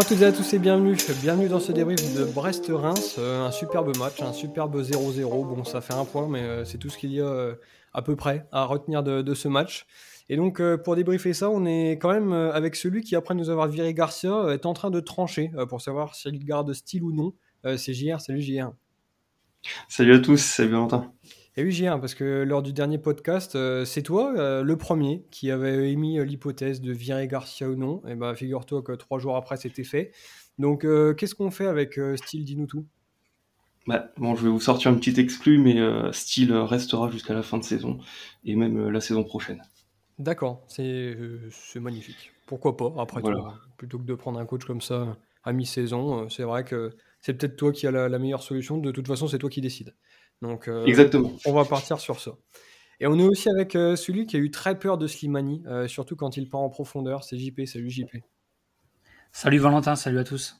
Bonjour à toutes et à tous et bienvenue. Bienvenue dans ce débrief de Brest-Reims. Euh, un superbe match, un superbe 0-0. Bon, ça fait un point, mais euh, c'est tout ce qu'il y a euh, à peu près à retenir de, ce match. Et donc, pour débriefer ça, on est quand même avec celui qui, après nous avoir viré Garcia, est en train de trancher pour savoir s'il garde style ou non. c'est JR. Salut JR. Salut à tous, salut Valentin. Et oui, Gien, parce que lors du dernier podcast, euh, c'est toi, euh, le premier, qui avait émis euh, l'hypothèse de virer Garcia ou non. Et ben, figure-toi que trois jours après, c'était fait. Donc, qu'est-ce qu'on fait avec Steel Dis-nous tout. Bah, bon, je vais vous sortir un petit exclu, mais Steel restera jusqu'à la fin de saison et même la saison prochaine. D'accord, c'est magnifique. Pourquoi pas, après tout, plutôt que de prendre un coach comme ça à mi-saison, c'est vrai que c'est peut-être toi qui as la, la meilleure solution. De toute façon, c'est toi qui décides. Donc, euh, Exactement. on va partir sur ça. Et on est aussi avec euh, celui qui a eu très peur de Slimani, euh, surtout quand il part en profondeur. C'est JP. Salut JP. Salut Valentin, salut à tous.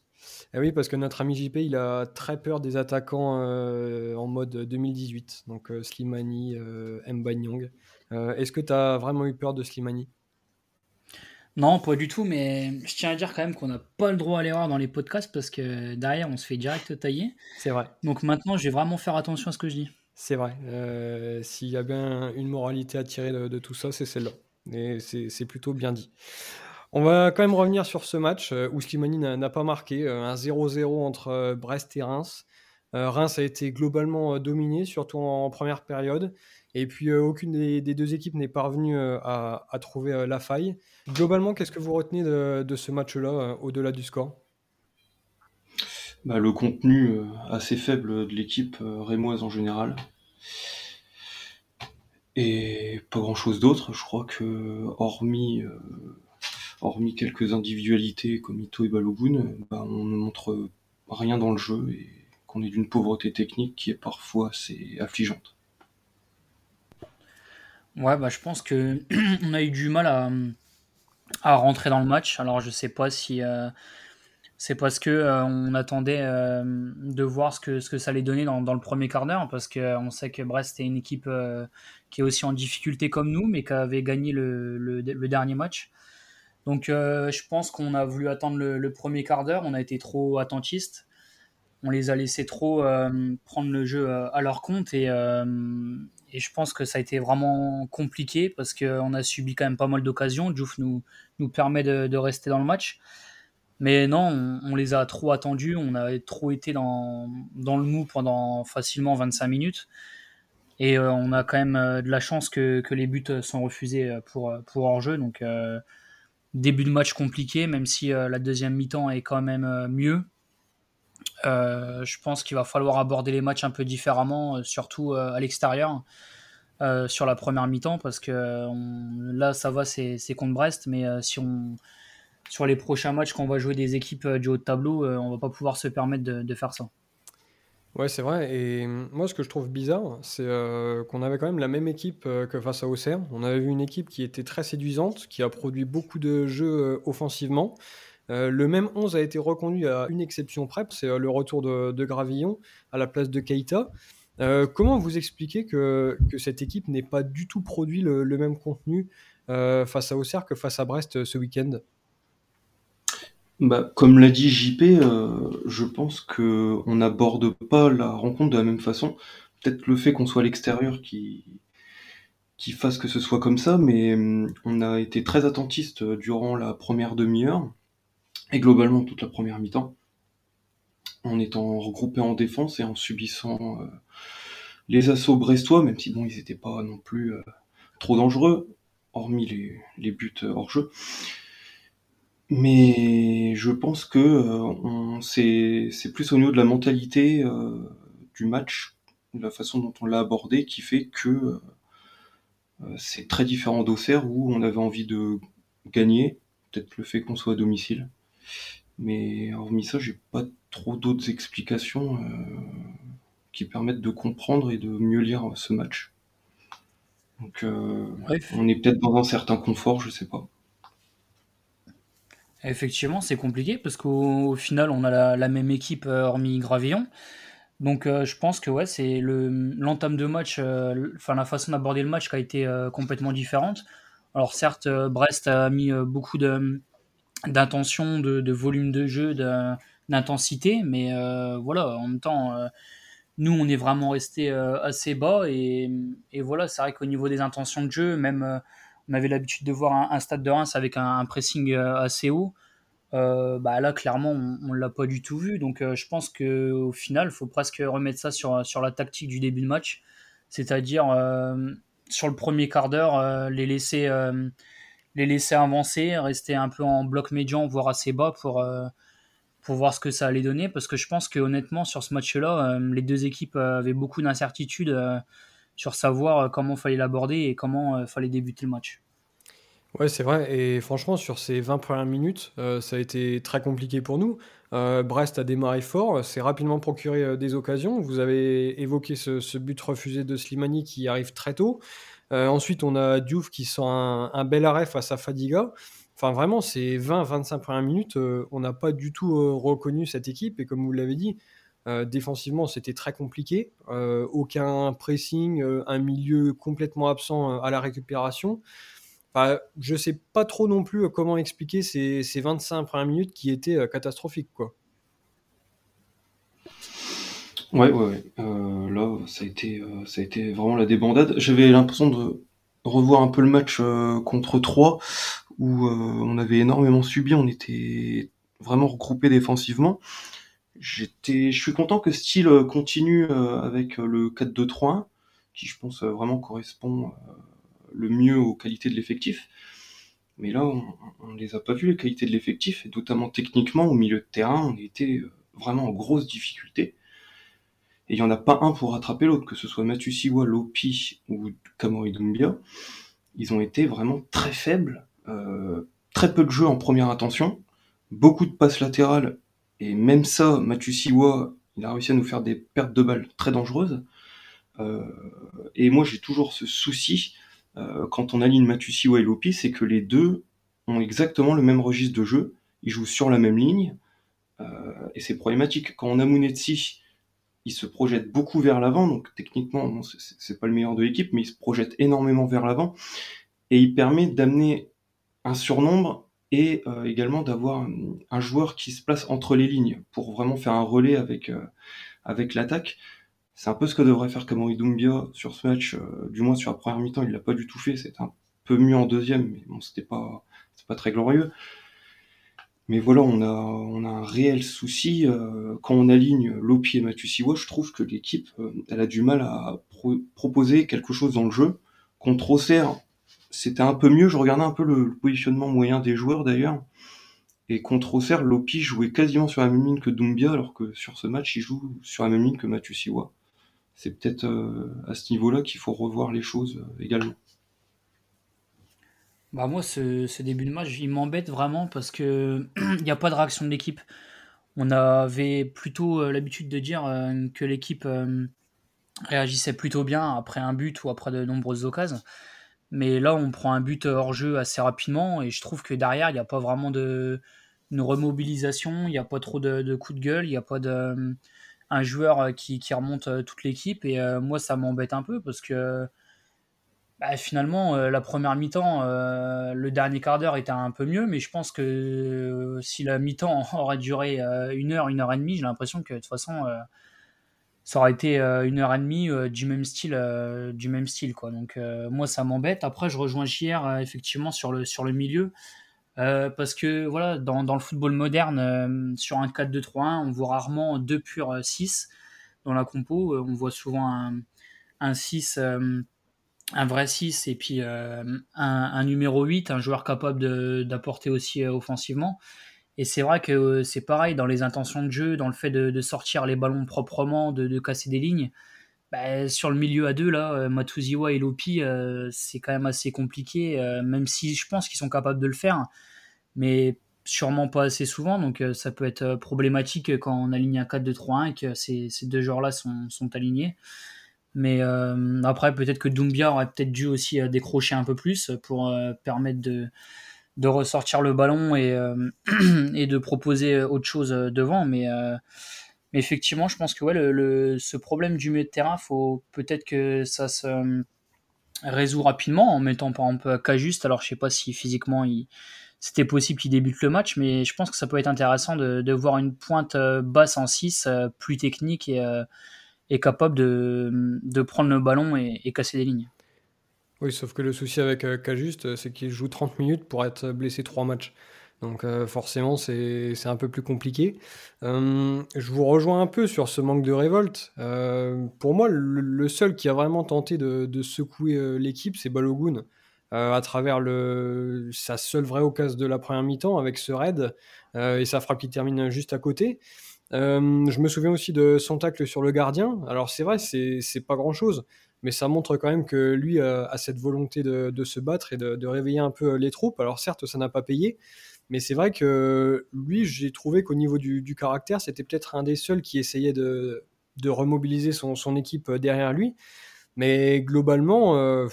Et eh oui, parce que notre ami JP, il a très peur des attaquants en mode 2018. Donc Slimani, Mbanyong. Est-ce que tu as vraiment eu peur de Slimani? Non, pas du tout, mais je tiens à dire quand même qu'on n'a pas le droit à l'erreur dans les podcasts parce que derrière, on se fait direct tailler. C'est vrai. Donc maintenant, je vais vraiment faire attention à ce que je dis. C'est vrai. Euh, s'il y a bien une moralité à tirer de, tout ça, c'est celle-là. Et c'est plutôt bien dit. On va quand même revenir sur ce match euh, où Slimani n'a pas marqué. Euh, un 0-0 entre Brest et Reims. Reims a été globalement dominé, surtout en première période. Et puis, euh, aucune des, deux équipes n'est parvenue euh, à, trouver euh, la faille. Globalement, qu'est-ce que vous retenez de, ce match-là, au-delà du score? Bah, Le contenu assez faible de l'équipe rémoise en général. Et pas grand-chose d'autre. Je crois que, hormis, hormis quelques individualités comme Ito et Balogun, bah, on ne montre rien dans le jeu et qu'on est d'une pauvreté technique qui est parfois assez affligeante. Ouais, bah, je pense que on a eu du mal à, à rentrer dans le match. Alors, je sais pas si euh, c'est parce que euh, on attendait euh, de voir ce que, ce que ça allait donner dans, dans le premier quart d'heure, parce qu'on sait que Brest est une équipe qui est aussi en difficulté comme nous, mais qui avait gagné le, le, dernier match. Donc, je pense qu'on a voulu attendre le, le premier quart d'heure. On a été trop attentiste. On les a laissés trop prendre le jeu à leur compte et, et je pense que ça a été vraiment compliqué parce qu'on a subi quand même pas mal d'occasions. Diouf nous, nous permet de, rester dans le match. Mais non, on, les a trop attendus. On a trop été dans, dans le mou pendant facilement 25 minutes. Et euh, on a quand même euh, de la chance que, que, les buts sont refusés pour, pour hors-jeu. Donc, euh, début de match compliqué, même si la deuxième mi-temps est quand même mieux. Euh, je pense qu'il va falloir aborder les matchs un peu différemment, euh, surtout euh, à l'extérieur, sur la première mi-temps, parce que là, ça va, c'est contre Brest, mais si on, sur les prochains matchs, quand on va jouer des équipes du haut de tableau, on va pas pouvoir se permettre de, faire ça. Ouais, c'est vrai. Et moi, ce que je trouve bizarre, c'est qu'on avait quand même la même équipe que face à Auxerre. On avait vu une équipe qui était très séduisante, qui a produit beaucoup de jeux offensivement. Euh, le même 11 a été reconduit à une exception près, c'est euh, le retour de, Gravillon à la place de Keita. Euh, comment vous expliquez que, cette équipe n'ait pas du tout produit le, même contenu face à Auxerre que face à Brest ce week-end? Bah, comme l'a dit JP, je pense qu'on n'aborde pas la rencontre de la même façon. Peut-être le fait qu'on soit à l'extérieur qui, qui fasse que ce soit comme ça, mais hum, on a été très attentiste durant la première demi-heure et globalement toute la première mi-temps, en étant regroupé en défense et en subissant euh, les assauts brestois, même si bon, ils n'étaient pas non plus euh, trop dangereux, hormis les, buts hors jeu. Mais je pense que euh, c'est plus au niveau de la mentalité du match, de la façon dont on l'a abordé, qui fait que c'est très différent d'Auxerre où on avait envie de gagner, peut-être le fait qu'on soit à domicile. Mais hormis ça, j'ai pas trop d'autres explications qui permettent de comprendre et de mieux lire ce match. Donc on est peut-être dans un certain confort, je sais pas. Effectivement, c'est compliqué parce qu'au final, on a la, même équipe euh, hormis Gravillon. Donc euh, je pense que ouais, c'est l'entame de match, euh, enfin la façon d'aborder le match qui a été complètement différente. Alors certes, Brest a mis beaucoup d'intention, de, volume de jeu, d'intensité, mais voilà, en même temps, nous on est vraiment resté assez bas et, voilà, c'est vrai qu'au niveau des intentions de jeu, même on avait l'habitude de voir un, stade de Reims avec un, pressing euh, assez haut. Euh, bah là, clairement, on ne l'a pas du tout vu. Donc, euh, je pense qu'au final, il faut presque remettre ça sur, sur la tactique du début de match. C'est-à-dire, sur le premier quart d'heure, les, laisser, les laisser avancer, rester un peu en bloc médian, voire assez bas pour, pour voir ce que ça allait donner. Parce que je pense que honnêtement, sur ce match-là, les deux équipes avaient beaucoup d'incertitudes sur savoir euh, comment fallait l'aborder et comment euh, fallait débuter le match. Ouais, c'est vrai. Et franchement, sur ces 20 premières minutes, euh, ça a été très compliqué pour nous. Brest a démarré fort, s'est rapidement procuré des occasions. Vous avez évoqué ce, but refusé de Slimani qui arrive très tôt. Ensuite, on a Diouf qui sent un, bel arrêt face à Fadiga. Enfin, vraiment, ces 20-25 premières minutes, on n'a pas du tout reconnu cette équipe. Et comme vous l'avez dit, euh, défensivement, c'était très compliqué. Euh, aucun pressing, euh, un milieu complètement absent à la récupération. je ne sais pas trop non plus comment expliquer ces, 25 premières minutes qui étaient catastrophiques. Quoi. Ouais, ouais, là, ça a, été, ça a été vraiment la débandade. J'avais l'impression de revoir un peu le match contre 3 où on avait énormément subi, on était vraiment regroupé défensivement. J'étais, je suis content que style euh, continue euh, avec euh, le 4-2-3-1, qui je pense vraiment correspond le mieux aux qualités de l'effectif. Mais là, on ne les a pas vues, les qualités de l'effectif, et notamment techniquement, au milieu de terrain, on était vraiment en grosse difficulté. Et il n'y en a pas un pour rattraper l'autre, que ce soit Mathieu Siwa, Lopi ou Kamori Doumbia. Ils ont été vraiment très faibles, très peu de jeux en première intention, beaucoup de passes latérales et même ça, Mathieu Siwa, il a réussi à nous faire des pertes de balles très dangereuses. Euh, et moi, j'ai toujours ce souci euh, quand on aligne Mathieu Siwa et Lopi, c'est que les deux ont exactement le même registre de jeu. Ils jouent sur la même ligne. Euh, et c'est problématique. Quand on a Mounetsi, il se projette beaucoup vers l'avant. Donc techniquement, c'est pas le meilleur de l'équipe, mais il se projette énormément vers l'avant. Et il permet d'amener un surnombre et euh, également d'avoir un joueur qui se place entre les lignes pour vraiment faire un relais avec, euh, avec l'attaque. C'est un peu ce que devrait faire Kamori Doumbia sur ce match, euh, du moins sur la première mi-temps, il l'a pas du tout fait, c'était un peu mieux en deuxième, mais bon, c'était pas, pas très glorieux. Mais voilà, on a, un réel souci. quand on aligne Lopi et Matusiwa, je trouve que l'équipe, elle a du mal à proposer quelque chose dans le jeu. Contre Auxerre, c'était un peu mieux. Je regardais un peu le, positionnement moyen des joueurs d'ailleurs. Et contre Auxerre, Lopi jouait quasiment sur la même ligne que Doumbia, alors que sur ce match, il joue sur la même ligne que Mathieu Siwa. C'est peut-être euh, à ce niveau-là qu'il faut revoir les choses euh, également. Bah moi, ce, début de match, il m'embête vraiment parce que il n'y a pas de réaction de l'équipe. On avait plutôt euh, l'habitude de dire que l'équipe réagissait plutôt bien après un but ou après de nombreuses occasions. Mais là, on prend un but hors jeu assez rapidement et je trouve que derrière, il n'y a pas vraiment de une remobilisation, il n'y a pas trop de, coups de gueule, il n'y a pas de un joueur qui, qui remonte euh, toute l'équipe et euh, moi ça m'embête un peu parce que bah, finalement euh, la première mi-temps le dernier quart d'heure était un peu mieux mais je pense que si la mi-temps aurait duré une heure une heure et demie j'ai l'impression que de toute façon ça aurait été euh, une heure et demie euh, du même style, euh, du même style quoi. Donc moi ça m'embête. Après je rejoins JR effectivement sur le sur le milieu parce que voilà dans, dans le football moderne sur un 4-2-3-1 on voit rarement deux purs 6 dans la compo. on voit souvent un, un 6 un vrai 6 et puis un, un, numéro 8, un joueur capable d'apporter aussi offensivement. Et c'est vrai que euh, c'est pareil dans les intentions de jeu, dans le fait de, sortir les ballons proprement, de, casser des lignes. bah, sur le milieu à deux, là, Matuziwa et Lopi, c'est quand même assez compliqué, même si je pense qu'ils sont capables de le faire, mais sûrement pas assez souvent, donc ça peut être problématique quand on aligne un 4-2-3-1 et que ces, deux joueurs-là sont, alignés. Mais après, peut-être que Doumbia aurait peut-être dû aussi décrocher un peu plus pour permettre de, de ressortir le ballon et, et de proposer autre chose devant, mais mais effectivement, je pense que ouais, le, ce problème du milieu de terrain, faut peut-être que ça se euh, résout rapidement en mettant par exemple cas juste. Alors je sais pas si physiquement il, c'était possible qu'il débute le match, mais je pense que ça peut être intéressant de, de voir une pointe euh, basse en 6, euh, plus technique et, et capable de, de, prendre le ballon et, casser des lignes. Oui, sauf que le souci avec Cajuste, c'est qu'il joue 30 minutes pour être blessé 3 matchs. Donc euh, forcément, c'est un peu plus compliqué. Euh, je vous rejoins un peu sur ce manque de révolte. Euh, pour moi, le, seul qui a vraiment tenté de, secouer l'équipe, c'est Balogun. à travers sa seule vraie occasion de la première mi-temps avec ce raid et sa frappe qui termine juste à côté. Je me souviens aussi de son tacle sur le gardien. Alors c'est vrai, c'est pas grand-chose, mais ça montre quand même que lui a, cette volonté de, se battre et de, réveiller un peu les troupes. Alors certes, ça n'a pas payé, mais c'est vrai que lui, j'ai trouvé qu'au niveau du, caractère, c'était peut-être un des seuls qui essayait de, remobiliser son, équipe euh, derrière lui. Mais globalement, euh,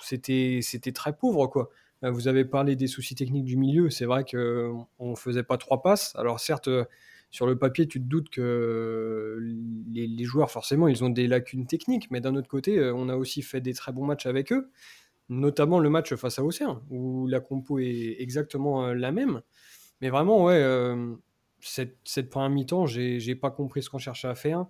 c'était très pauvre. Euh, vous avez parlé des soucis techniques du milieu. C'est vrai qu'on ne faisait pas trois passes. Alors certes, sur le papier, tu te doutes que les, les, joueurs, forcément, ils ont des lacunes techniques. Mais d'un autre côté, on a aussi fait des très bons matchs avec eux notamment le match face à Auxerre, où la compo est exactement euh, la même. Mais vraiment, ouais, euh, cette, première mi-temps, j'ai pas compris ce qu'on cherchait à faire.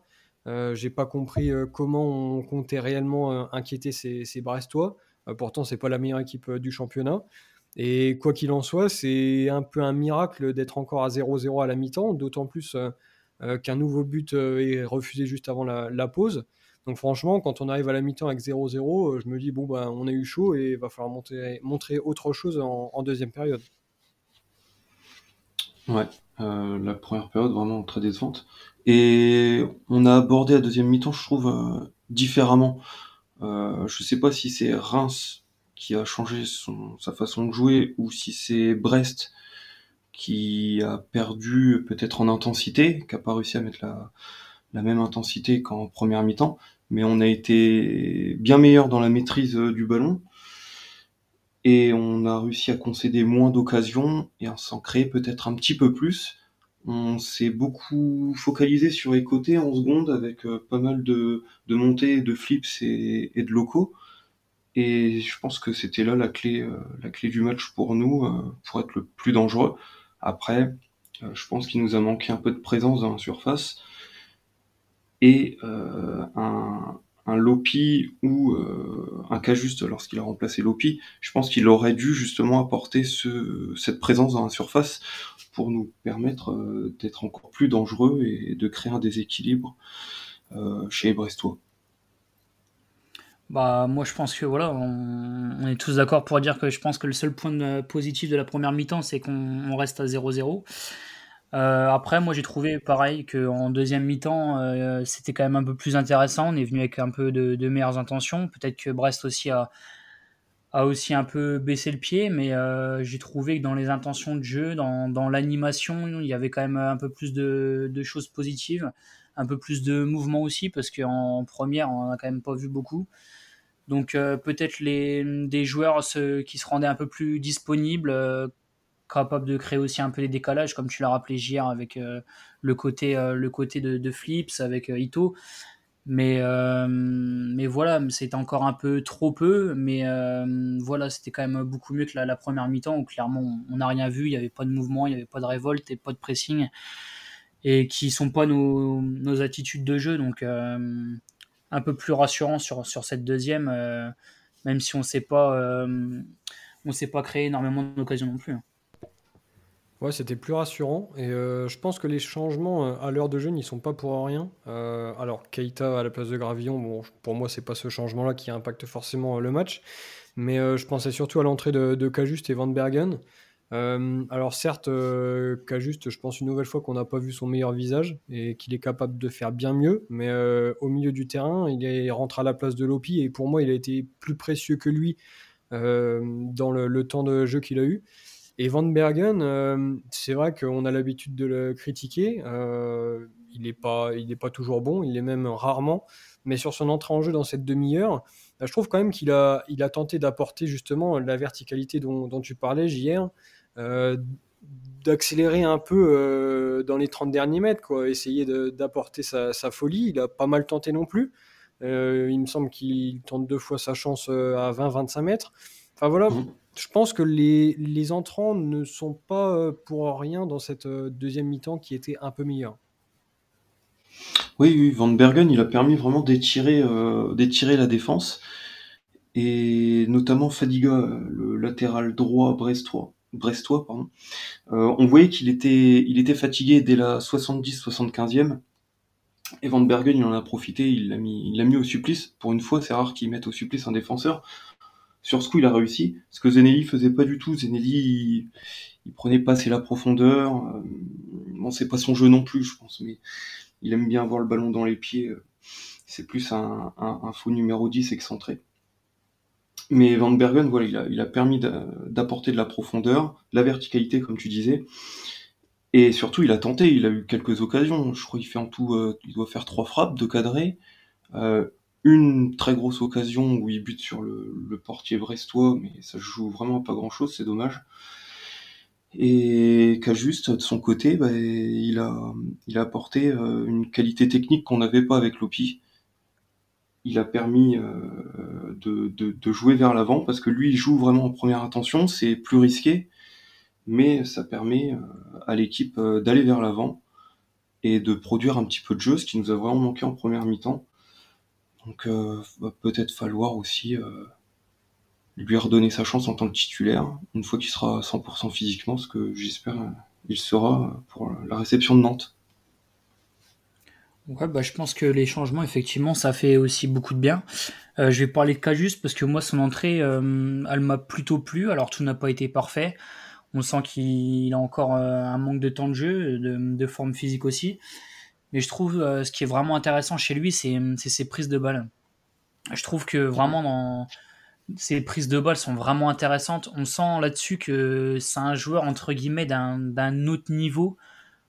Euh, j'ai pas compris comment on comptait réellement inquiéter ces, ces Brestois. pourtant, c'est pas la meilleure équipe du championnat. Et quoi qu'il en soit, c'est un peu un miracle d'être encore à 0-0 à la mi-temps, d'autant plus qu'un nouveau but est refusé juste avant la, pause. Donc franchement, quand on arrive à la mi-temps avec 0-0, euh, je me dis, bon, bah, on a eu chaud et il va falloir montrer, montrer autre chose en, deuxième période. Ouais, euh, la première période vraiment très décevante. Et on a abordé la deuxième mi-temps, je trouve, euh, différemment. Euh, je sais pas si c'est Reims qui a changé sa façon de jouer ou si c'est Brest qui a perdu peut-être en intensité, qui n'a pas réussi à mettre la, même intensité qu'en première mi-temps, mais on a été bien meilleur dans la maîtrise euh, du ballon et on a réussi à concéder moins d'occasions et à s'en créer peut-être un petit peu plus. On s'est beaucoup focalisé sur les côtés en seconde avec euh, pas mal de, de montées, de flips et, de locaux. Et je pense que c'était là la clé, euh, la clé du match pour nous, pour être le plus dangereux. Après, je pense qu'il nous a manqué un peu de présence dans la surface et euh, un, un Lopi ou euh, un Cajuste lorsqu'il a remplacé Lopi, je pense qu'il aurait dû justement apporter ce, cette présence dans la surface pour nous permettre euh, d'être encore plus dangereux et de créer un déséquilibre chez les Brestois. Bah, moi, je pense que voilà, on, est tous d'accord pour dire que je pense que le seul point positif de la première mi-temps, c'est qu'on reste à 0-0. Euh, après, moi j'ai trouvé pareil qu'en deuxième mi-temps, euh, c'était quand même un peu plus intéressant. On est venu avec un peu de, meilleures intentions. Peut-être que Brest aussi a, aussi un peu baissé le pied, mais euh, j'ai trouvé que dans les intentions de jeu, dans, l'animation, il y avait quand même un peu plus de, choses positives, un peu plus de mouvement aussi, parce qu'en première, on a quand même pas vu beaucoup. Donc peut-être les des joueurs qui se rendaient un peu plus disponibles capable de créer aussi un peu des décalages, comme tu l'as rappelé hier avec euh, le côté, euh, le côté de, Flips, avec euh, Ito. Mais, mais voilà, c'était encore un peu trop peu, mais voilà, c'était quand même beaucoup mieux que la, première mi-temps où clairement on n'a rien vu, il n'y avait pas de mouvement, il n'y avait pas de révolte et pas de pressing, et qui sont pas nos, nos attitudes de jeu, donc un peu plus rassurant sur, cette deuxième, même si on ne sait pas, sait pas créer énormément d'occasions non plus. Hein. Ouais, c'était plus rassurant. Et euh, je pense que les changements euh, à l'heure de jeu n'y sont pas pour rien. Euh, alors, Keita à la place de Gravillon, bon, pour moi, c'est pas ce changement-là qui impacte forcément le match. Mais je pensais surtout à l'entrée de, de Cajuste et Van Bergen. Alors certes, euh, je pense une nouvelle fois qu'on n'a pas vu son meilleur visage et qu'il est capable de faire bien mieux, mais au milieu du terrain, il est rentre à la place de Lopi et pour moi, il a été plus précieux que lui dans le, temps de jeu qu'il a eu. Et Van Bergen, c'est vrai qu'on a l'habitude de le critiquer. il n'est pas, pas toujours bon, il est même rarement. Mais sur son entrée en jeu dans cette demi-heure, bah, je trouve quand même qu'il a, tenté d'apporter justement la verticalité dont, dont tu parlais, JR, euh, d'accélérer un peu euh, dans les 30 derniers mètres, quoi, essayer d'apporter sa, folie. Il a pas mal tenté non plus. Euh, il me semble qu'il tente deux fois sa chance à 20-25 mètres. Enfin voilà, mmh. je pense que les, les, entrants ne sont pas pour rien dans cette deuxième mi-temps qui était un peu meilleure. Oui, oui, Van Bergen, il a permis vraiment d'étirer d'étirer la défense et notamment Fadiga, le latéral droit brestois, brestois pardon. Euh, on voyait qu'il était, fatigué dès la 70-75e. Et Van Bergen, il en a profité, il l'a mis, il au supplice. Pour une fois, c'est rare qu'il mette au supplice un défenseur. Sur ce coup, il a réussi. Ce que Zenelli faisait pas du tout. Zenelli, il, prenait pas assez la profondeur. Euh, bon, c'est pas son jeu non plus, je pense, mais il aime bien avoir le ballon dans les pieds. C'est plus un, un faux numéro 10 excentré. Mais Van Bergen, voilà, il a, permis d'apporter de la profondeur, de la verticalité, comme tu disais. Et surtout, il a tenté, il a eu quelques occasions. Je crois qu'il fait en tout, euh, il doit faire trois frappes de cadré. Euh, une très grosse occasion où il bute sur le, portier brestois, mais ça joue vraiment pas grand chose, c'est dommage. Et juste de son côté, bah, il, a, il a apporté euh, une qualité technique qu'on n'avait pas avec Lopi il a permis euh, de, jouer vers l'avant parce que lui il joue vraiment en première intention, c'est plus risqué, mais ça permet euh, à l'équipe euh, d'aller vers l'avant et de produire un petit peu de jeu, ce qui nous a vraiment manqué en première mi-temps. Donc va peut-être falloir aussi lui redonner sa chance en tant que titulaire, une fois qu'il sera 100% physiquement, ce que j'espère il sera pour la réception de Nantes. Ouais, bah, je pense que les changements, effectivement, ça fait aussi beaucoup de bien. Euh, je vais parler de Cajus parce que moi, son entrée, euh, elle m'a plutôt plu. Alors, tout n'a pas été parfait. On sent qu'il a encore euh, un manque de temps de jeu, de, forme physique aussi. Mais je trouve ce qui est vraiment intéressant chez lui, c'est ses prises de balles. Je trouve que vraiment, dans ses prises de balles sont vraiment intéressantes. On sent là-dessus que c'est un joueur, entre guillemets, d'un autre niveau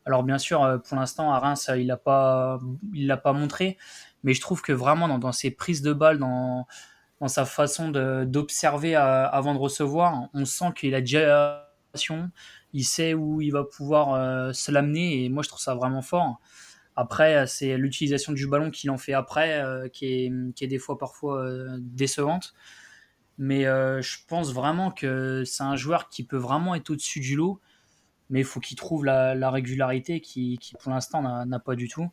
alors bien sûr, euh, pour l'instant, à Reims, il l'a pas, il l'a pas montré, mais je trouve que vraiment dans, ses prises de balles, dans, sa façon d'observer euh, avant de recevoir, on sent qu'il a déjà il sait où il va pouvoir euh, se l'amener, et moi je trouve ça vraiment fort. Après, c'est l'utilisation du ballon qu'il en fait après qui est des fois parfois décevante. Mais je pense vraiment que c'est un joueur qui peut vraiment être au-dessus du lot mais il faut qu'il trouve la, régularité qui, pour l'instant n'a pas du tout.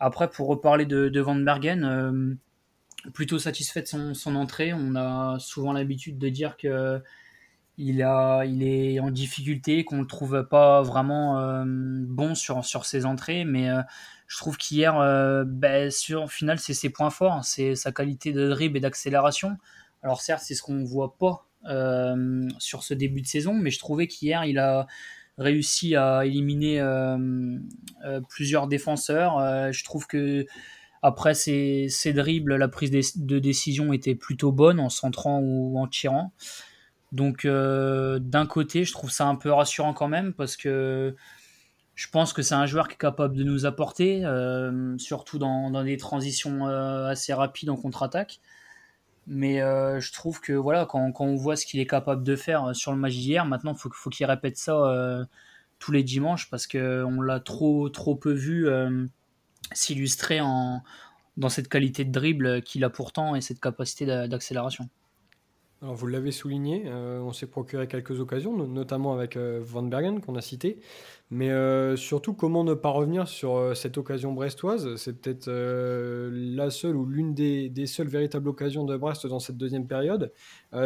Après, pour reparler de, Van Bergen, euh, plutôt satisfait de son, entrée. On a souvent l'habitude de dire que il, a, il est en difficulté, qu'on ne le trouve pas vraiment euh, bon sur, sur ses entrées, mais euh, je trouve qu'hier, ben, sur, au final, c'est ses points forts, c'est sa qualité de dribble et d'accélération. Alors certes, c'est ce qu'on voit pas sur ce début de saison, mais je trouvais qu'hier, il a réussi à éliminer euh, euh, plusieurs défenseurs. Euh, je trouve que après ces, dribbles, la prise de décision était plutôt bonne en centrant ou en tirant. Donc d'un côté, je trouve ça un peu rassurant quand même parce que je pense que c'est un joueur qui est capable de nous apporter, surtout dans, dans, des transitions assez rapides en contre-attaque. Mais euh, je trouve que voilà, quand, quand on voit ce qu'il est capable de faire euh, sur le match maintenant faut, faut qu'il répète ça euh, tous les dimanches parce qu'on l'a trop, trop peu vu s'illustrer dans cette qualité de dribble qu'il a pourtant et cette capacité d'accélération. Alors vous l'avez souligné, euh, on s'est procuré quelques occasions, notamment avec euh, Van Bergen qu'on a cité, mais euh, surtout comment ne pas revenir sur cette occasion brestoise? C'est peut-être la seule ou l'une des, seules véritables occasions de Brest dans cette deuxième période.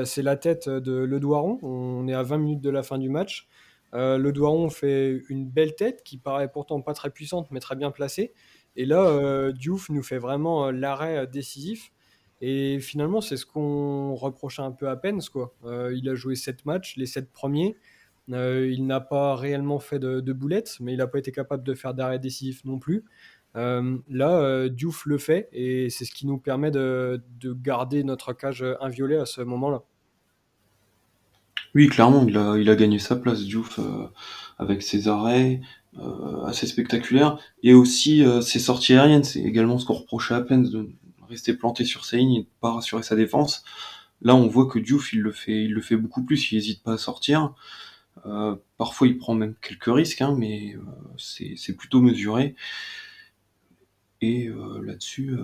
c'est la tête de Le Douaron, on est à 20 minutes de la fin du match. le Douaron fait une belle tête qui paraît pourtant pas très puissante mais très bien placée. Et là, Diouf nous fait vraiment l'arrêt décisif. Et finalement, c'est ce qu'on reprochait un peu à Pence. Quoi. Euh, il a joué 7 matchs, les 7 premiers. il n'a pas réellement fait de, boulettes, mais il n'a pas été capable de faire d'arrêt décisif non plus. là, Diouf le fait et c'est ce qui nous permet de, garder notre cage inviolée à ce moment-là. Oui, clairement, il a, il a gagné sa place, Diouf, avec ses arrêts assez spectaculaires et aussi ses sorties aériennes. C'est également ce qu'on reprochait à peine de rester planté sur ses lignes et de pas rassurer sa défense. Là, on voit que Diouf, il le fait, il le fait beaucoup plus, il n'hésite pas à sortir. Euh, parfois, il prend même quelques risques, hein, mais euh, c'est plutôt mesuré. Et euh, là-dessus,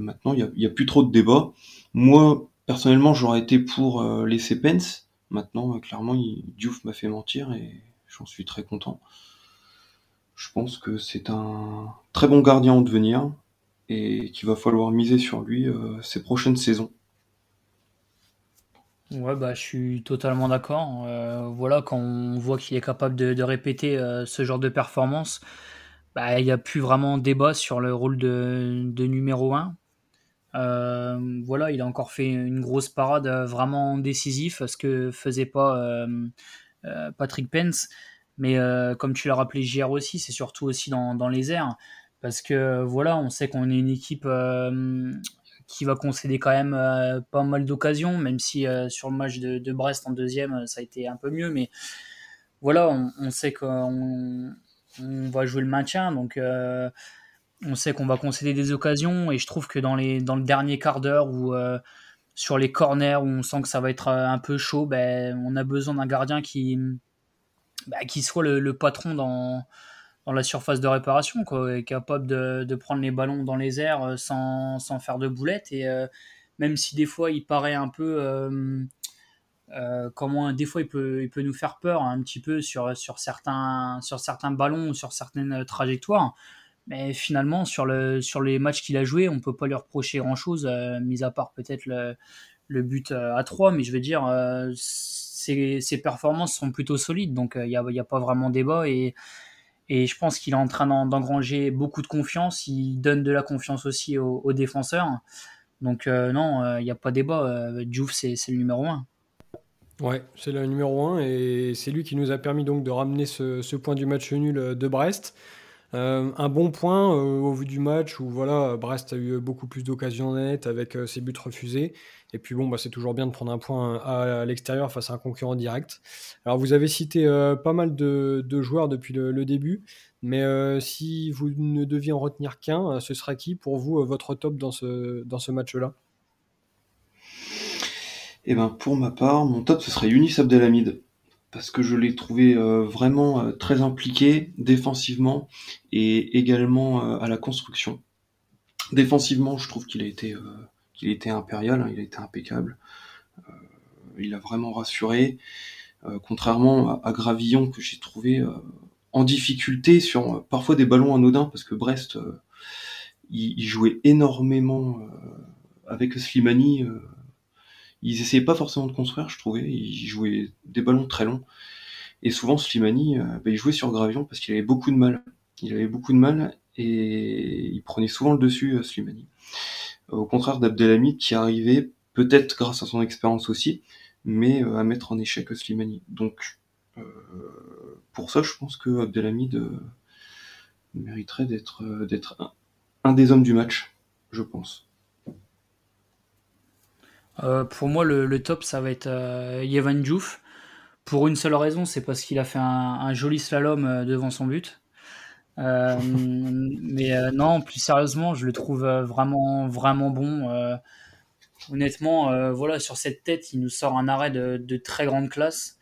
maintenant, il n'y a, plus trop de débat. Moi, personnellement, j'aurais été pour laisser Pence. Maintenant, clairement, Diouf m'a fait mentir et j'en suis très content. Je pense que c'est un très bon gardien en devenir et qu'il va falloir miser sur lui ces prochaines saisons. Ouais, bah, je suis totalement d'accord. Euh, voilà, quand on voit qu'il est capable de, répéter euh, ce genre de performance, bah, il n'y a plus vraiment débat sur le rôle de, numéro 1. Euh, voilà, il a encore fait une grosse parade vraiment décisif, ce que faisait pas Patrick Pence. Mais comme tu l'as rappelé hier aussi, c'est surtout aussi dans, les airs. Parce que voilà, on sait qu'on est une équipe qui va concéder quand même euh, pas mal d'occasions, même si euh, sur le match de, Brest en deuxième, euh, ça a été un peu mieux. Mais voilà, on, sait qu'on va jouer le maintien, donc on sait qu'on va concéder des occasions. Et je trouve que dans, les, dans le dernier quart d'heure ou sur les corners où on sent que ça va être un peu chaud, ben, on a besoin d'un gardien qui, ben, qui soit le patron dans dans la surface de réparation, quoi, est capable de, de, prendre les ballons dans les airs euh, sans, sans faire de boulettes. Et euh, même si des fois il paraît un peu. Euh, comment des fois il peut, il peut nous faire peur un petit peu sur, sur, certains, sur certains ballons ou sur certaines trajectoires. Mais finalement, sur, le, sur les matchs qu'il a joués, on peut pas lui reprocher grand-chose, mis à part peut-être le, le, but à 3. Mais je veux dire, ses, ses, performances sont plutôt solides, donc il n'y a, y a, pas vraiment débat. Et, et je pense qu'il est en train d'engranger beaucoup de confiance. Il donne de la confiance aussi aux, défenseurs. Donc euh, non, il euh, n'y a pas débat. Euh, Diouf, c'est le numéro 1. Ouais, c'est le numéro 1 et c'est lui qui nous a permis donc de ramener ce, point du match nul de Brest. Un bon point au vu du match où voilà, Brest a eu beaucoup plus d'occasions nettes avec ses buts refusés. Et puis bon, bah, c'est toujours bien de prendre un point à, l'extérieur face à un concurrent direct. Alors vous avez cité euh, pas mal de, joueurs depuis le, début, mais euh, si vous ne deviez en retenir qu'un, euh, ce sera qui pour vous votre top dans ce, dans ce match-là? Eh ben pour ma part, mon top ce serait Younis Abdelhamid parce que je l'ai trouvé vraiment très impliqué défensivement et également à la construction. Défensivement, je trouve qu'il a été il était impérial, hein, il a été impeccable. Euh, il a vraiment rassuré. Euh, contrairement à, Gravillon que j'ai trouvé euh, en difficulté sur parfois des ballons anodins parce que Brest il, jouait énormément avec Slimani. Ils essayaient pas forcément de construire, je trouvais. Ils jouaient des ballons très longs. Et souvent, Slimani, bah, il jouait sur Gravillon parce qu'il avait beaucoup de mal. Il avait beaucoup de mal et il prenait souvent le dessus, Slimani au contraire d'Abdelhamid qui arrivait, peut-être grâce à son expérience aussi, mais euh, à mettre en échec Slimani. Donc, euh, pour ça, je pense que Abdelhamid euh, mériterait d'être un, des hommes du match, je pense. Pour moi, le, top, ça va être Yevan Diouf. Pour une seule raison, c'est parce qu'il a fait un joli slalom devant son but. Euh, mais euh, non, plus sérieusement, je le trouve euh, vraiment, vraiment bon. honnêtement, voilà, sur cette tête, il nous sort un arrêt de, très grande classe.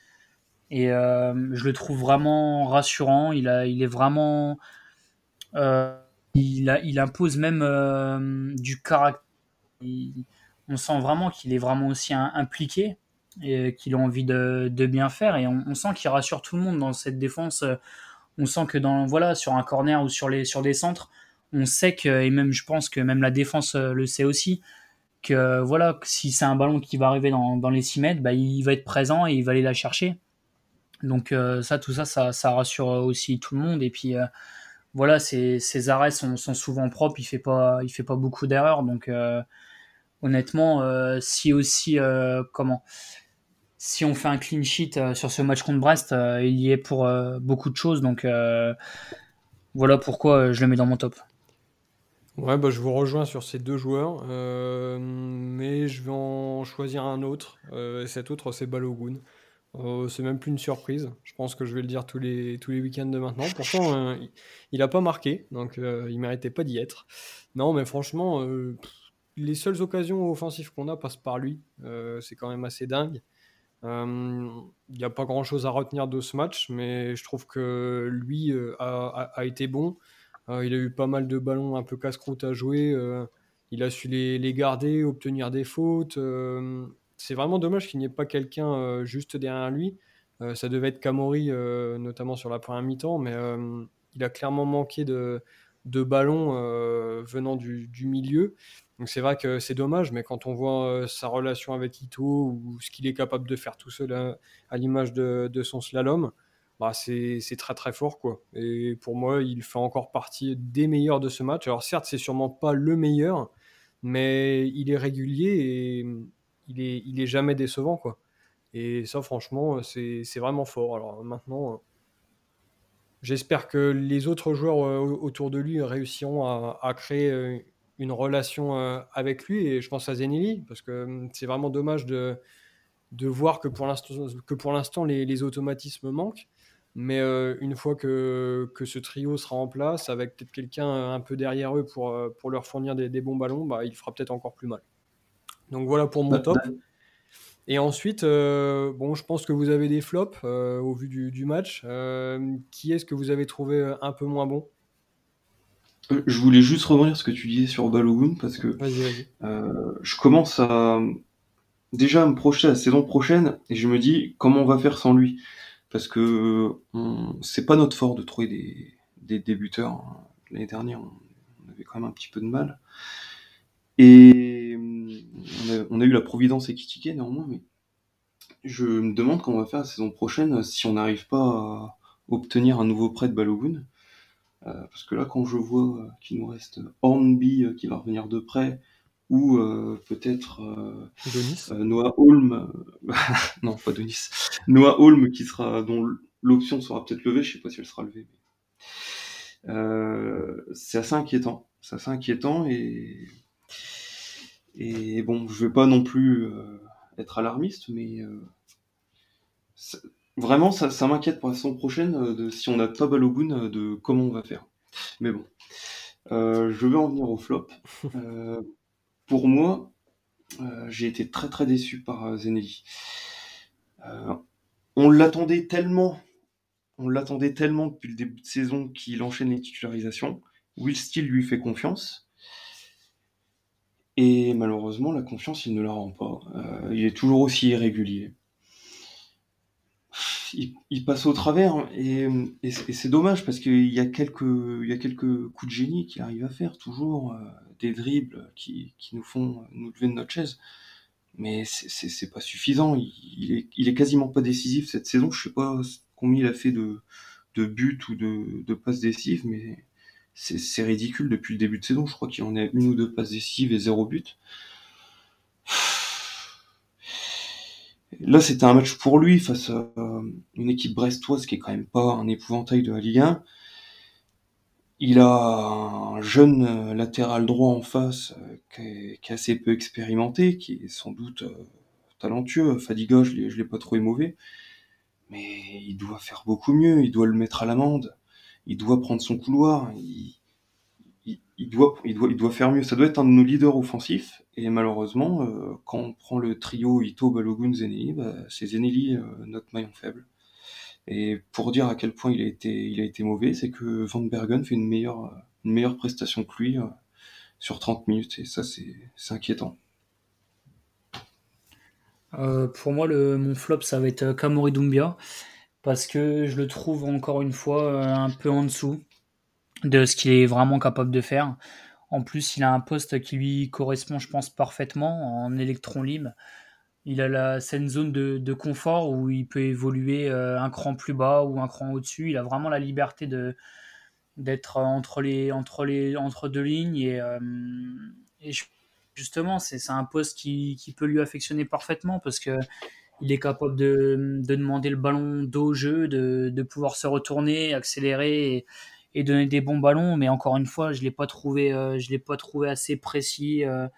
Et je le trouve vraiment rassurant. Il, a, il est vraiment. il, a, il impose même du caractère. On sent vraiment qu'il est vraiment aussi impliqué et qu'il a envie de, bien faire. Et on, sent qu'il rassure tout le monde dans cette défense on sent que dans voilà sur un corner ou sur des centres, on sait que et même je pense que même la défense euh, le sait aussi que voilà si c'est un ballon qui va arriver dans, les 6 mètres, bah, il va être présent et il va aller la chercher. Donc euh, ça tout ça, ça, rassure aussi tout le monde et puis euh, voilà ses, arrêts sont, souvent propres, il fait pas il fait pas beaucoup d'erreurs donc honnêtement si aussi comment si on fait un clean sheet sur ce match contre Brest, il y est pour beaucoup de choses. Donc voilà pourquoi je le mets dans mon top. Ouais, bah, je vous rejoins sur ces deux joueurs, euh, mais je vais en choisir un autre. Euh, et cet autre, c'est Balogun. Euh, c'est même plus une surprise. Je pense que je vais le dire tous les, tous les week-ends de maintenant. Pourtant, il n'a pas marqué, donc il méritait pas d'y être. Non, mais franchement, les seules occasions offensives qu'on a passent par lui. c'est quand même assez dingue. Il n'y a pas grand-chose à retenir de ce match, mais je trouve que lui a, a été bon. Euh, il a eu pas mal de ballons un peu casse-croûte à jouer. Euh, il a su les, garder, obtenir des fautes. Euh, c'est vraiment dommage qu'il n'y ait pas quelqu'un juste derrière lui. ça devait être Camori, notamment sur la première mi-temps, mais il a clairement manqué de ballons venant du, milieu. Donc c'est vrai que c'est dommage, mais quand on voit sa relation avec Ito ou ce qu'il est capable de faire tout seul à, l'image de, son slalom, bah, c'est très très fort quoi. Et pour moi, il fait encore partie des meilleurs de ce match. Alors certes, c'est sûrement pas le meilleur, mais il est régulier et il est, il est jamais décevant quoi. Et ça, franchement, c'est vraiment fort. Alors maintenant, j'espère que les autres joueurs euh, autour de lui réussiront à, créer euh, une relation euh, avec lui. Et je pense à Zenili, parce que hum, c'est vraiment dommage de, de voir que pour l'instant, les, les automatismes manquent. Mais euh, une fois que, que, ce trio sera en place, avec peut-être quelqu'un un peu derrière eux pour, euh, pour leur fournir des, des bons ballons, bah, il fera peut-être encore plus mal. Donc voilà pour mon bah, top. Bah. Et ensuite, euh, bon, je pense que vous avez des flops au vu du, du match. qui est-ce que vous avez trouvé un peu moins bon? Je voulais juste revenir sur ce que tu disais sur Balogun parce que je commence à déjà me projeter la saison prochaine et je me dis comment on va faire sans lui? Parce que c'est pas notre fort de trouver des, des débuteurs. Hein. L'année dernière, on, avait quand même un petit peu de mal. Et on a, eu la Providence et Kitike néanmoins, mais je me demande comment on va faire la saison prochaine si on n'arrive pas à obtenir un nouveau prêt de Balogun. Euh, parce que là, quand je vois qu'il nous reste Hornby euh, qui va revenir de près, ou euh, peut-être euh, euh, Noah Holm, non pas Denis, Noah Holm qui sera dont l'option sera peut-être levée, je sais pas si elle sera levée. c'est assez inquiétant, c'est assez inquiétant et et bon, je vais pas non plus être alarmiste, mais vraiment ça, ça m'inquiète pour la saison prochaine de si on n'a pas Balogun de comment on va faire. Mais bon, je vais en venir au flop pour moi, euh, j'ai été très très déçu par euh, Zenelli. Euh, on l'attendait tellement, on l'attendait tellement depuis le début de saison qu'il enchaîne les titularisations. Will Steele lui fait confiance. Et malheureusement, la confiance, il ne la rend pas. il est toujours aussi irrégulier il, passe au travers et, c'est dommage parce qu'il y a quelques coups de génie qu'il arrive à faire toujours euh, des dribbles qui, nous font nous lever de notre chaise. Mais c'est pas suffisant. Il, est, quasiment pas décisif cette saison. Je sais pas combien il a fait de, de buts ou de, de passes décisives mais c'est ridicule depuis le début de saison. Je crois qu'il en a une ou deux passes décisives et zéro but Là, c'était un match pour lui face à une équipe brestoise qui est quand même pas un épouvantail de la Ligue 1. Il a un jeune euh, latéral droit en face euh, qui est, assez peu expérimenté, qui est sans doute euh, talentueux. Fadiga, je l'ai, l'ai pas trouvé mauvais. Mais il doit faire beaucoup mieux, il doit le mettre à l'amende, il doit prendre son couloir, il doit, il, doit, il doit faire mieux. Ça doit être un de nos leaders offensifs. Et malheureusement, euh, quand on prend le trio Ito, Balogun, Zeneli, bah, c'est Zeneli euh, notre maillon faible. Et pour dire à quel point il a été, il a été mauvais, c'est que Van Bergen fait une meilleure, une meilleure prestation que lui euh, sur 30 minutes. Et ça, c'est inquiétant. pour moi, le, mon flop, ça va être Kamori Doumbia. Parce que je le trouve encore une fois un peu en dessous de ce qu'il est vraiment capable de faire. En plus, il a un poste qui lui correspond, je pense, parfaitement en électron libre. Il a la scène zone de, confort où il peut évoluer euh, un cran plus bas ou un cran au-dessus. Il a vraiment la liberté de d'être entre les entre les entre deux lignes et, euh, justement c'est un poste qui, qui, peut lui affectionner parfaitement parce que il est capable de, demander le ballon dos jeu, de, pouvoir se retourner, accélérer donner des bons ballons. Mais encore une fois, je l'ai euh, l'ai pas trouvé assez précis. Euh.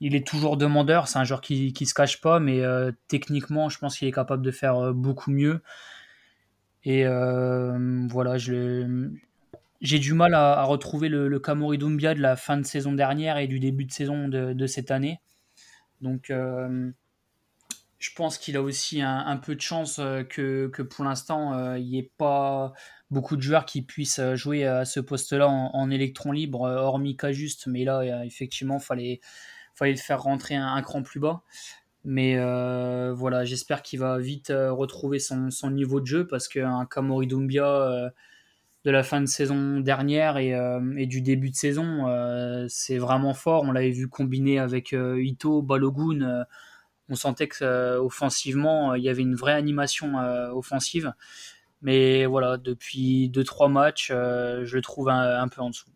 il est toujours demandeur. C'est un joueur qui, qui se cache pas, mais euh, techniquement, je pense qu'il est capable de faire beaucoup mieux. Et voilà, j'ai du mal à, retrouver le, le de la fin de saison dernière et du début de saison de, cette année. Donc, je pense qu'il a aussi un, peu de chance euh, que, pour l'instant, euh, il n'y ait pas beaucoup de joueurs qui puissent euh, jouer à ce poste-là en, électron libre, hormis juste. Mais là, effectivement, il fallait, fallait le faire rentrer un, cran plus bas. Mais voilà, j'espère qu'il va vite retrouver son, niveau de jeu parce qu'un Kamori Doumbia de la fin de saison dernière et, du début de saison, c'est vraiment fort. On l'avait vu combiner avec Ito, Balogun on sentait que euh, offensivement, euh, il y avait une vraie animation euh, offensive. Mais voilà, depuis 2-3 matchs, je le trouve un, peu en dessous.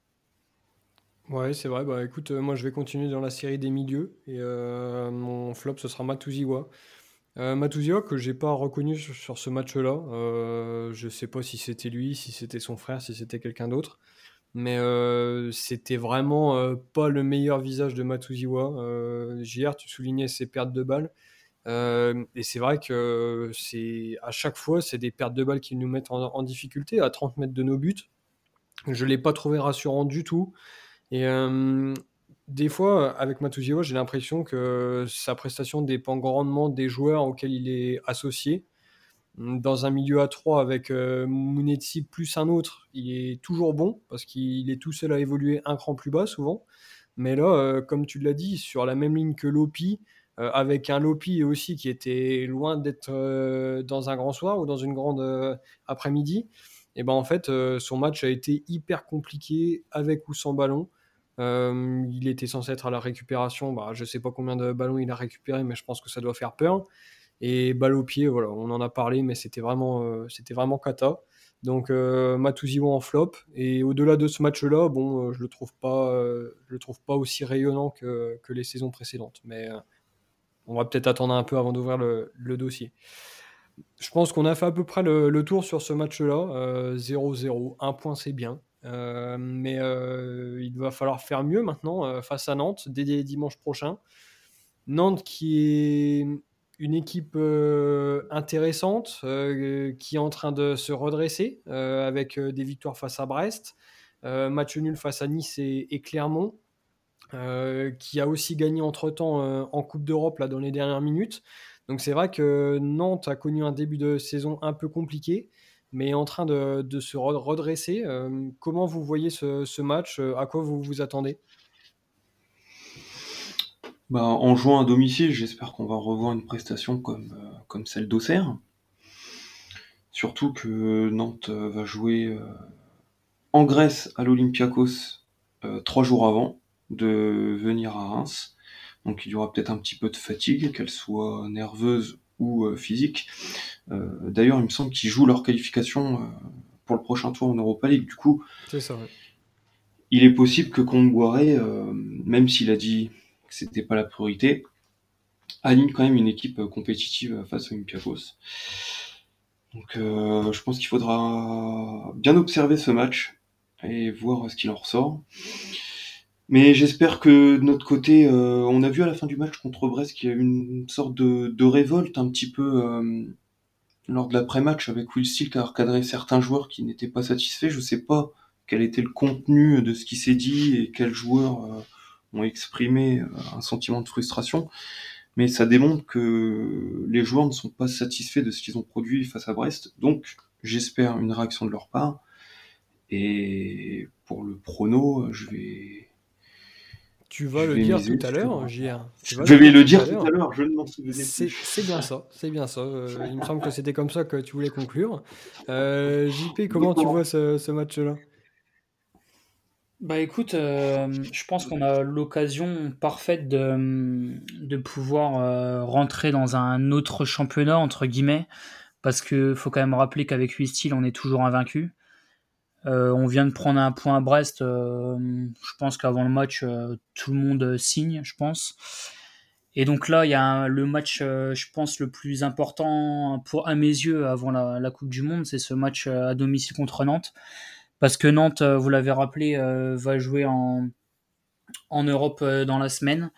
Ouais, c'est vrai. Bah écoute, moi je vais continuer dans la série des milieux et mon flop ce sera Matuziwa. Euh, Matuziwa que j'ai pas reconnu sur, ce match-là. Euh, je sais pas si c'était lui, si c'était son frère, si c'était quelqu'un d'autre. Mais euh, c'était vraiment euh, pas le meilleur visage de Matuziwa. Euh, JR, tu soulignais ses pertes de balles. Et c'est vrai que c'est à chaque fois, c'est des pertes de balles qui nous mettent en, difficulté à 30 mètres de nos buts. Je l'ai pas trouvé rassurant du tout. Et des fois, avec Matuziwa, j'ai l'impression que sa prestation dépend grandement des joueurs auxquels il est associé dans un milieu à 3 avec euh, plus un autre, il est toujours bon parce qu'il est tout seul à évoluer un cran plus bas souvent. Mais là, comme tu l'as dit, sur la même ligne que Lopi, euh, avec un Lopi aussi qui était loin d'être euh, dans un grand soir ou dans une grande après-midi, et ben en fait, son match a été hyper compliqué avec ou sans ballon. il était censé être à la récupération. Bah, je sais pas combien de ballons il a récupéré, mais je pense que ça doit faire peur. Et balle au pied, voilà, on en a parlé, mais c'était vraiment, euh, c'était vraiment kata. Donc euh, en flop. Et au-delà de ce match-là, bon, euh, je le euh, le trouve pas aussi rayonnant que, que les saisons précédentes. Mais on va peut-être attendre un peu avant d'ouvrir le, dossier. Je pense qu'on a fait à peu près le, tour sur ce match-là. 0-0, un point c'est bien. mais il va falloir faire mieux maintenant face à Nantes dès dimanche prochain. Nantes qui est une équipe euh, intéressante euh, qui est en train de se redresser euh, avec des victoires face à Brest, match nul face à Nice et, Clermont, qui a aussi gagné entre-temps en Coupe d'Europe là, dans les dernières minutes. Donc c'est vrai que Nantes a connu un début de saison un peu compliqué, mais est en train de, se redresser. comment vous voyez ce, match? À quoi vous vous attendez? Bah, en jouant à domicile, j'espère qu'on va revoir une prestation comme, euh, celle d'Auxerre. Surtout que Nantes euh, va jouer euh, en Grèce à l'Olympiakos trois jours avant de venir à Reims. Donc il y aura peut-être un petit peu de fatigue, qu'elle soit nerveuse ou physique. D'ailleurs, il me semble qu'ils jouent leur qualification pour le prochain tour en Europa League. Du coup, il est possible que Comboiré, même s'il a dit c'était pas la priorité, aligne quand même une équipe euh, compétitive face à Olympiakos. Donc euh, je pense qu'il faudra bien observer ce match et voir ce qu'il en ressort. Mais j'espère que de notre côté, euh, on a vu à la fin du match contre Brest qu'il y a eu une sorte de, révolte un petit peu lors de l'après-match avec Will Steele qui a recadré certains joueurs qui n'étaient pas satisfaits. Je sais pas quel était le contenu de ce qui s'est dit et quels joueurs ont exprimé euh, un sentiment de frustration, mais ça démontre que les joueurs ne sont pas satisfaits de ce qu'ils ont produit face à Brest. Donc, j'espère une réaction de leur part. Et pour le prono, je vais. Tu vas le dire tout à l'heure, JR. Je vais le dire tout à l'heure, je ne m'en souviens C'est bien ça, c'est bien ça. Euh, il me semble que c'était comme ça que tu voulais conclure. Euh, JP, comment tu vois ce match-là? Bah écoute, euh, je pense qu'on a l'occasion parfaite de, de pouvoir euh, rentrer dans un autre championnat, entre guillemets, parce qu'il faut quand même rappeler qu'avec 8 styles, on est toujours invaincu. Euh, on vient de prendre un point à Brest, je pense qu'avant le match, tout le monde signe, je pense. Et donc là, il y a le match, je pense, le plus important pour à mes yeux avant la, Coupe du Monde, c'est ce match à domicile contre Nantes. Parce que Nantes, vous l'avez rappelé, va jouer en, Europe dans la semaine.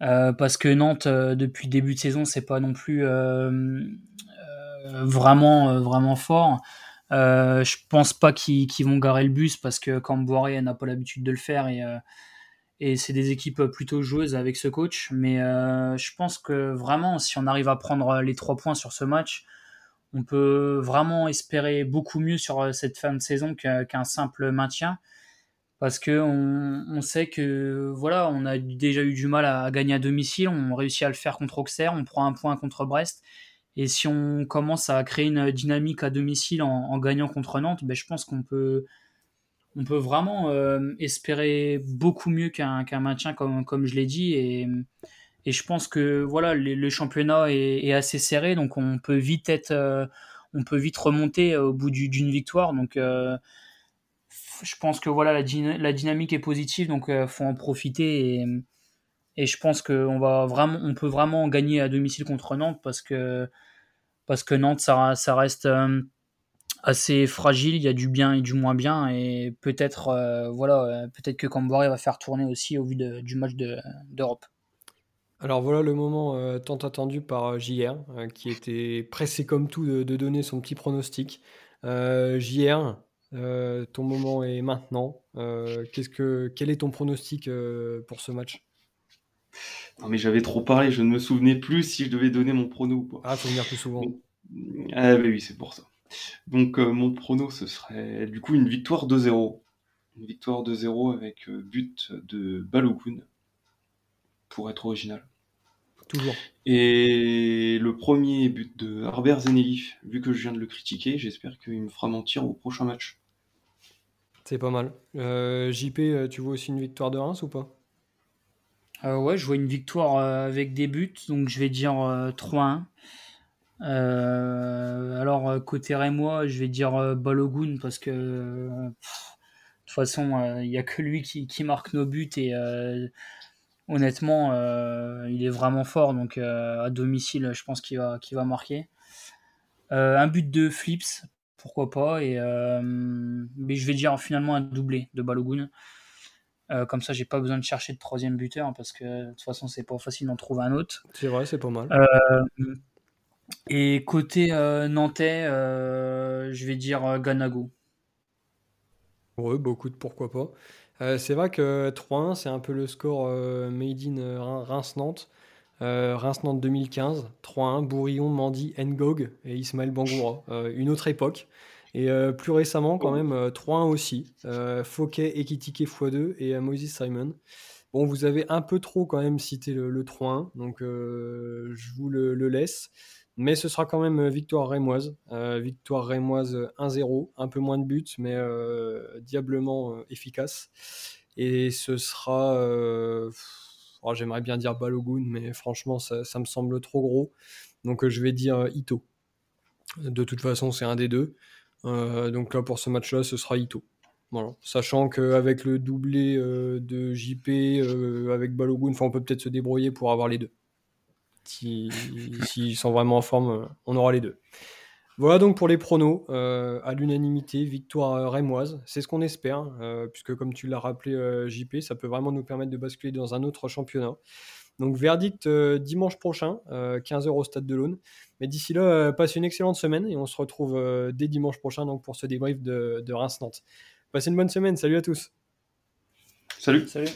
parce que Nantes, depuis le début de saison, c'est pas non plus vraiment fort. Euh, je pense pas qu'ils vont garer le bus parce que Camboire n'a pas l'habitude de le faire et, euh, et c'est des équipes plutôt joueuses avec ce coach. Mais euh, je pense que vraiment, si on arrive à prendre les trois points sur ce match, on peut vraiment espérer beaucoup mieux sur cette fin de saison qu'un simple maintien. Parce que on, on, sait que voilà, on a déjà eu du mal à, gagner à domicile, on réussit à le faire contre Auxerre, on prend un point contre Brest. Et si on commence à créer une dynamique à domicile en, gagnant contre Nantes, ben je pense qu'on peut, on peut vraiment euh, espérer beaucoup mieux qu'un maintien, comme, comme je l'ai dit. Et, et, je pense que voilà, le, championnat est, assez serré, donc on peut vite être, euh, on peut vite remonter au bout d'une victoire. Donc euh, je pense que voilà, la, la dynamique est positive, donc il faut en profiter. Et je pense qu'on va vraiment, on peut vraiment gagner à domicile contre Nantes parce que, parce que Nantes, ça, reste euh, assez fragile. Il y a du bien et du moins bien. Et peut-être, euh, voilà, euh, peut-être que Camboré va faire tourner aussi au vu du match d'Europe. Alors voilà le moment tant attendu par JR, qui était pressé comme tout de, donner son petit pronostic. JR, ton moment est maintenant. que, quel est ton pronostic pour ce match? Non, mais j'avais trop parlé, je ne me souvenais plus si je devais donner mon prono ou pas. Ah, faut venir plus souvent. Ah, bah oui, c'est pour ça. Donc, euh, mon prono, ce serait du coup une victoire 2-0. Une victoire 2-0 avec euh, but de Balogun, pour être original. Toujours. Et le premier but de Harbert Zeneli, vu que je viens de le critiquer, j'espère qu'il me fera mentir au prochain match. C'est pas mal. Euh, JP, tu vois aussi une victoire de Reims ou pas? Euh, ouais, je vois une victoire euh, avec des buts, donc je vais dire 3-1. Euh, alors, côté Rémois, je vais dire Balogun parce que de toute façon, il n'y a que lui qui, marque nos buts et honnêtement, il est vraiment fort. Donc, à domicile, je pense qu'il va, va marquer. un but de Flips, pourquoi pas. Et, mais je vais dire finalement un doublé de Balogun. Euh, comme ça, j'ai pas besoin de chercher de troisième buteur hein, parce que de toute façon, c'est pas facile d'en trouver un autre. C'est vrai, c'est pas mal. Euh, et côté euh, nantais, je vais dire Ganago. Ouais, beaucoup de pourquoi pas. c'est vrai que 3-1, c'est un peu le score made in Reims-Nantes. Reims-Nantes 2015, 3-1, Bourillon, Mandy, Ngog et Ismaël Bangoura. une autre époque. Et euh, plus récemment, quand même, 3-1 euh, aussi. Euh, Fouquet, Ekitike x2 et Moses Simon. Bon, vous avez un peu trop quand même cité le, 3-1, donc je vous le, laisse. Mais ce sera quand même victoire rémoise. victoire rémoise 1-0, un peu moins de buts, mais diablement efficace. Et ce sera. Oh, j'aimerais bien dire Balogun, mais franchement, ça, ça, me semble trop gros. Donc je vais dire Ito. De toute façon, c'est un des deux. Euh, donc là, pour ce match-là, ce sera Ito. Voilà. Sachant qu'avec le doublé euh, de JP, euh, avec Balogun, on peut peut-être se débrouiller pour avoir les deux. S'ils sont vraiment en forme, on aura les deux. Voilà donc pour les pronos, à l'unanimité, victoire rémoise. C'est ce qu'on espère, puisque comme tu l'as rappelé JP, ça peut vraiment nous permettre de basculer dans un autre championnat. Donc verdict dimanche prochain, 15h au stade de l'Aune. Mais d'ici là, euh, passez une excellente semaine et on se retrouve euh, dès dimanche prochain donc, pour ce débrief de, de Reims-Nantes. Passez une bonne semaine, salut à tous. Salut. Salut.